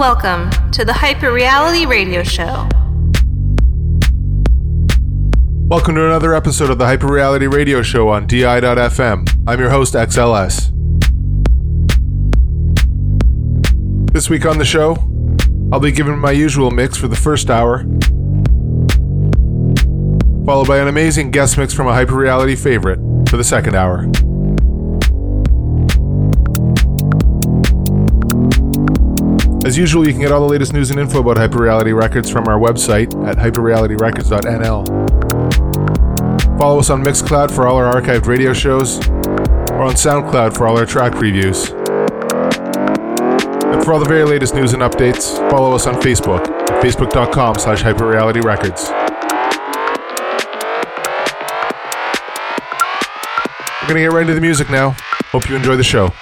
Welcome to the Hyper Reality Radio Show. Welcome to another episode of the Hyper Reality Radio Show on DI.FM. I'm your host, XLS. This week on the show, I'll be giving my usual mix for the first hour, followed by an amazing guest mix from a Hyper Reality favorite for the second hour. As usual, you can get all the latest news and info about Hyperreality Records from our website at hyperrealityrecords.nl. Follow us on Mixcloud for all our archived radio shows, or on SoundCloud for all our track previews. And for all the very latest news and updates, follow us on Facebook at facebook.com slash hyperrealityrecords. We're to get right into the music now. Hope you enjoy the show.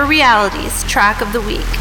Hyperreality's track of the week.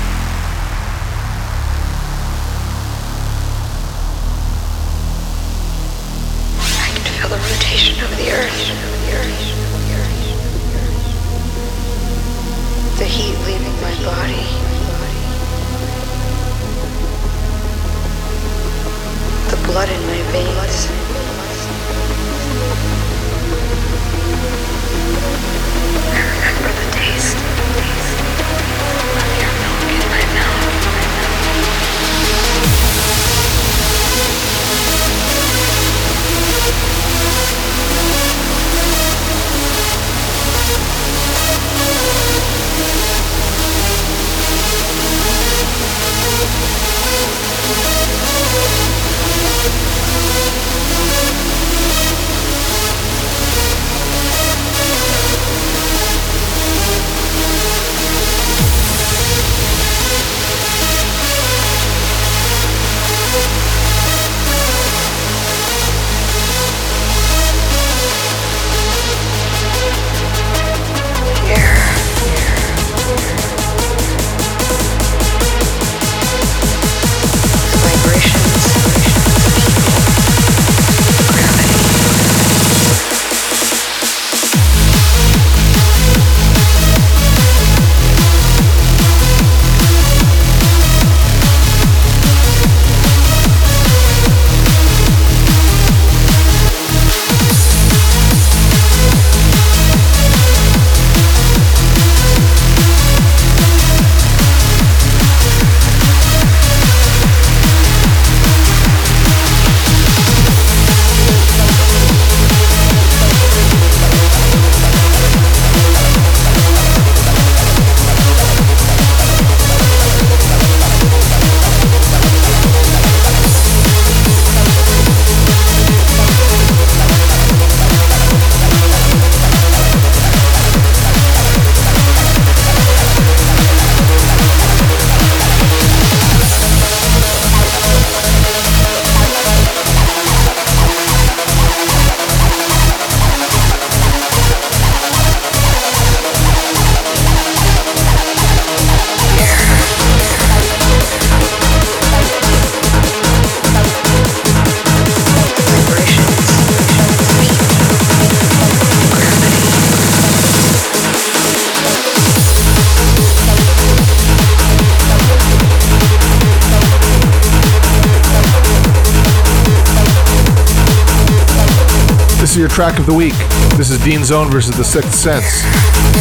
Track of the week. This is Dean Zone versus The Sixth Sense.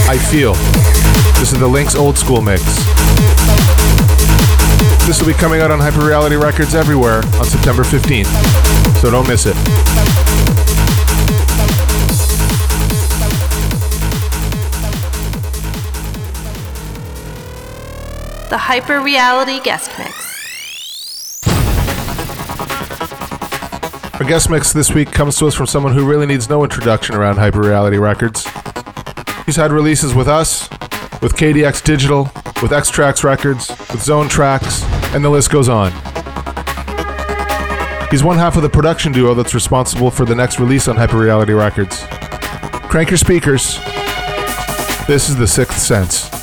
I Feel. This is the Lynx Old School mix. This will be coming out on Hyper Reality Records everywhere on September 15th, so don't miss it. The Hyperreality Guest Mix. Our guest mix this week comes to us from someone who really needs no introduction around Hyper Reality Records. He's had releases with us, with KDX Digital, with X Tracks Records, with Zone Tracks, and the list goes on. He's one half of the production duo that's responsible for the next release on Hyper Reality Records. Crank your speakers. This is The Sixth Sense.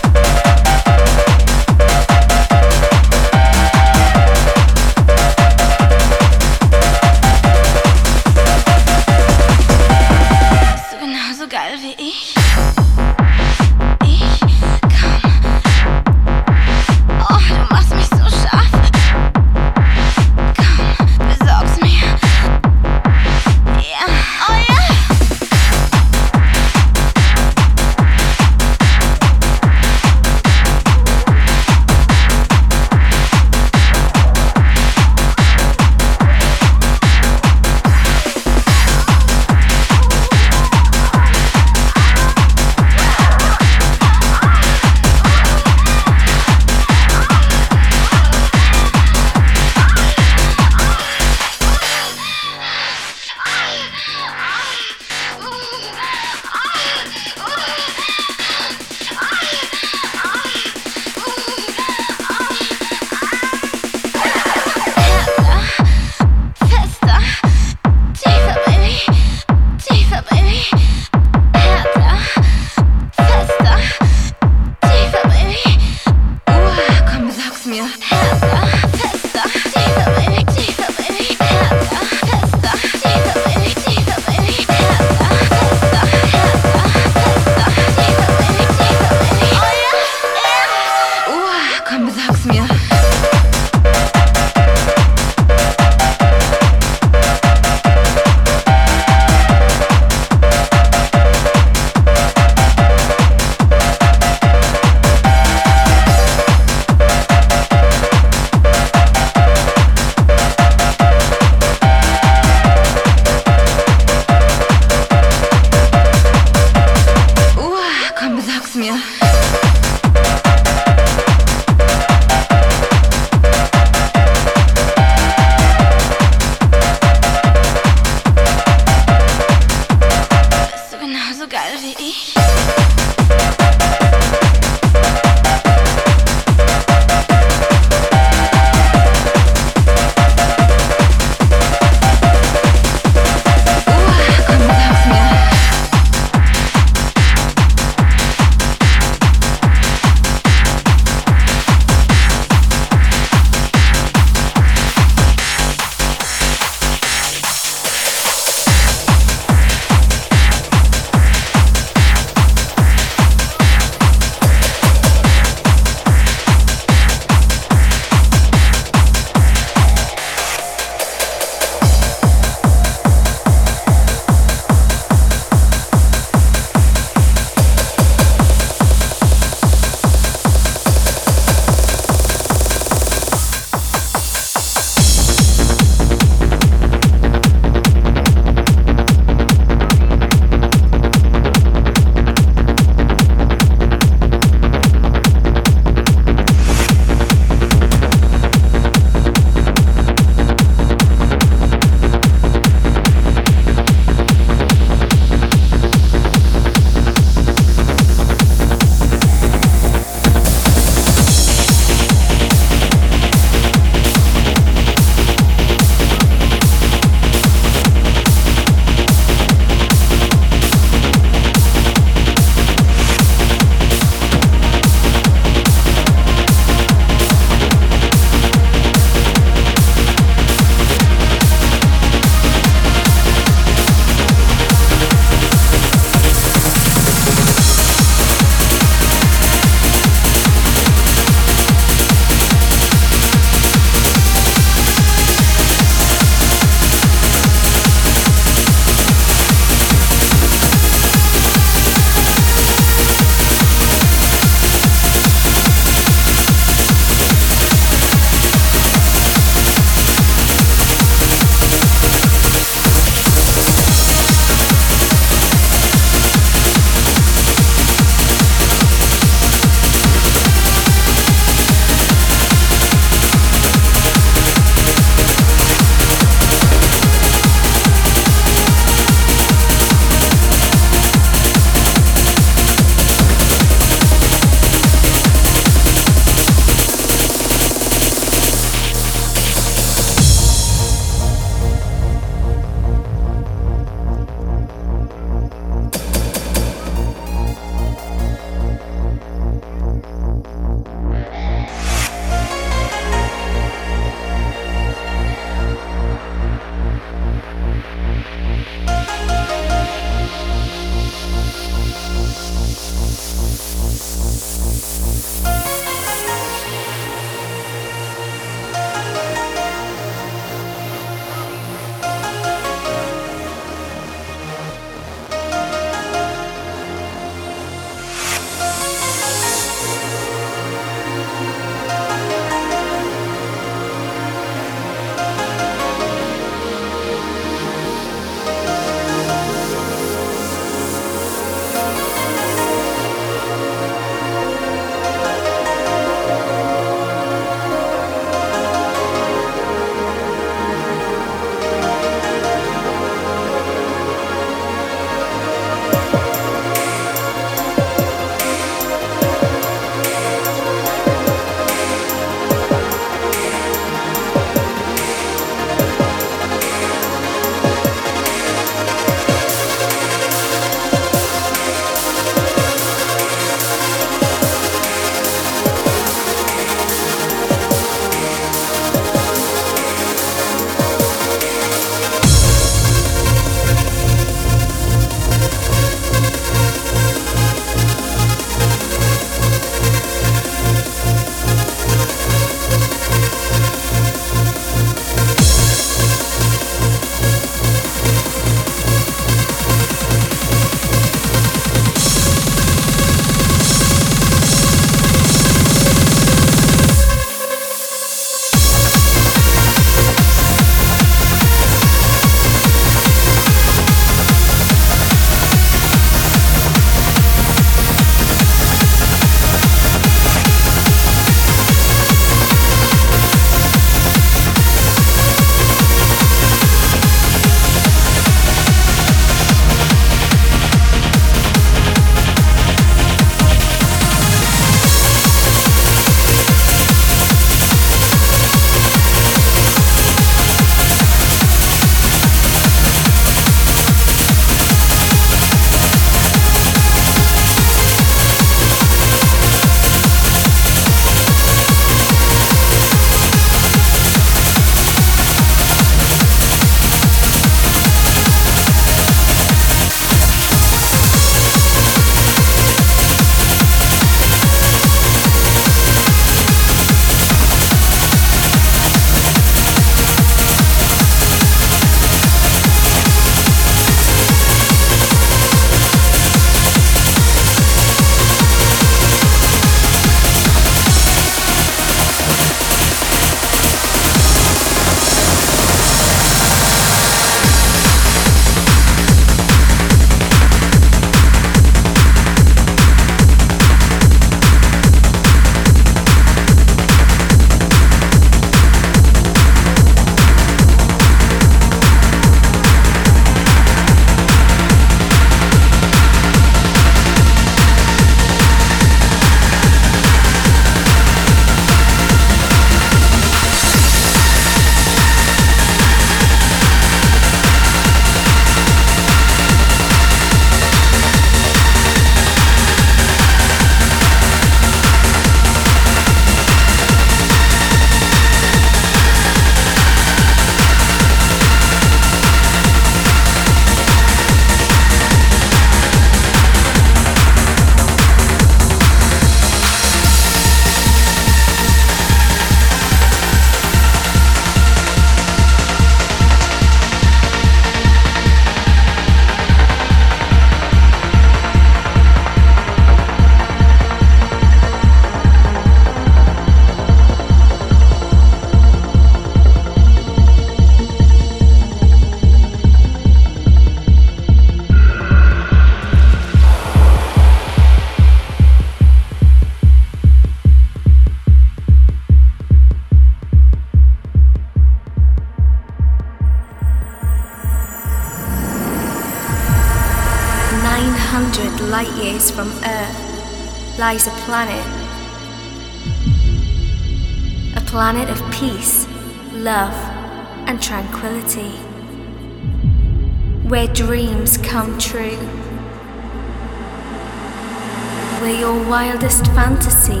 Wildest fantasy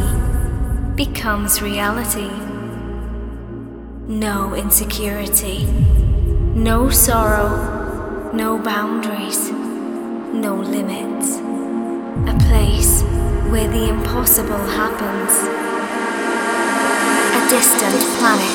becomes reality. No insecurity, no sorrow, no boundaries, no limits. A place where the impossible happens. A distant planet.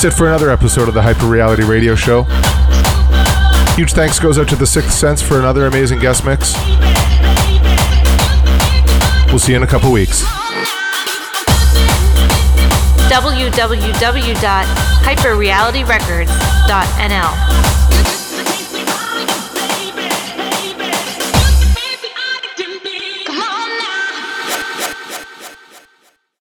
That's it for another episode of the Hyper Reality Radio Show. Huge thanks goes out to the Sixth Sense for another amazing guest mix. We'll see you in a couple weeks. www.hyperrealityrecords.nl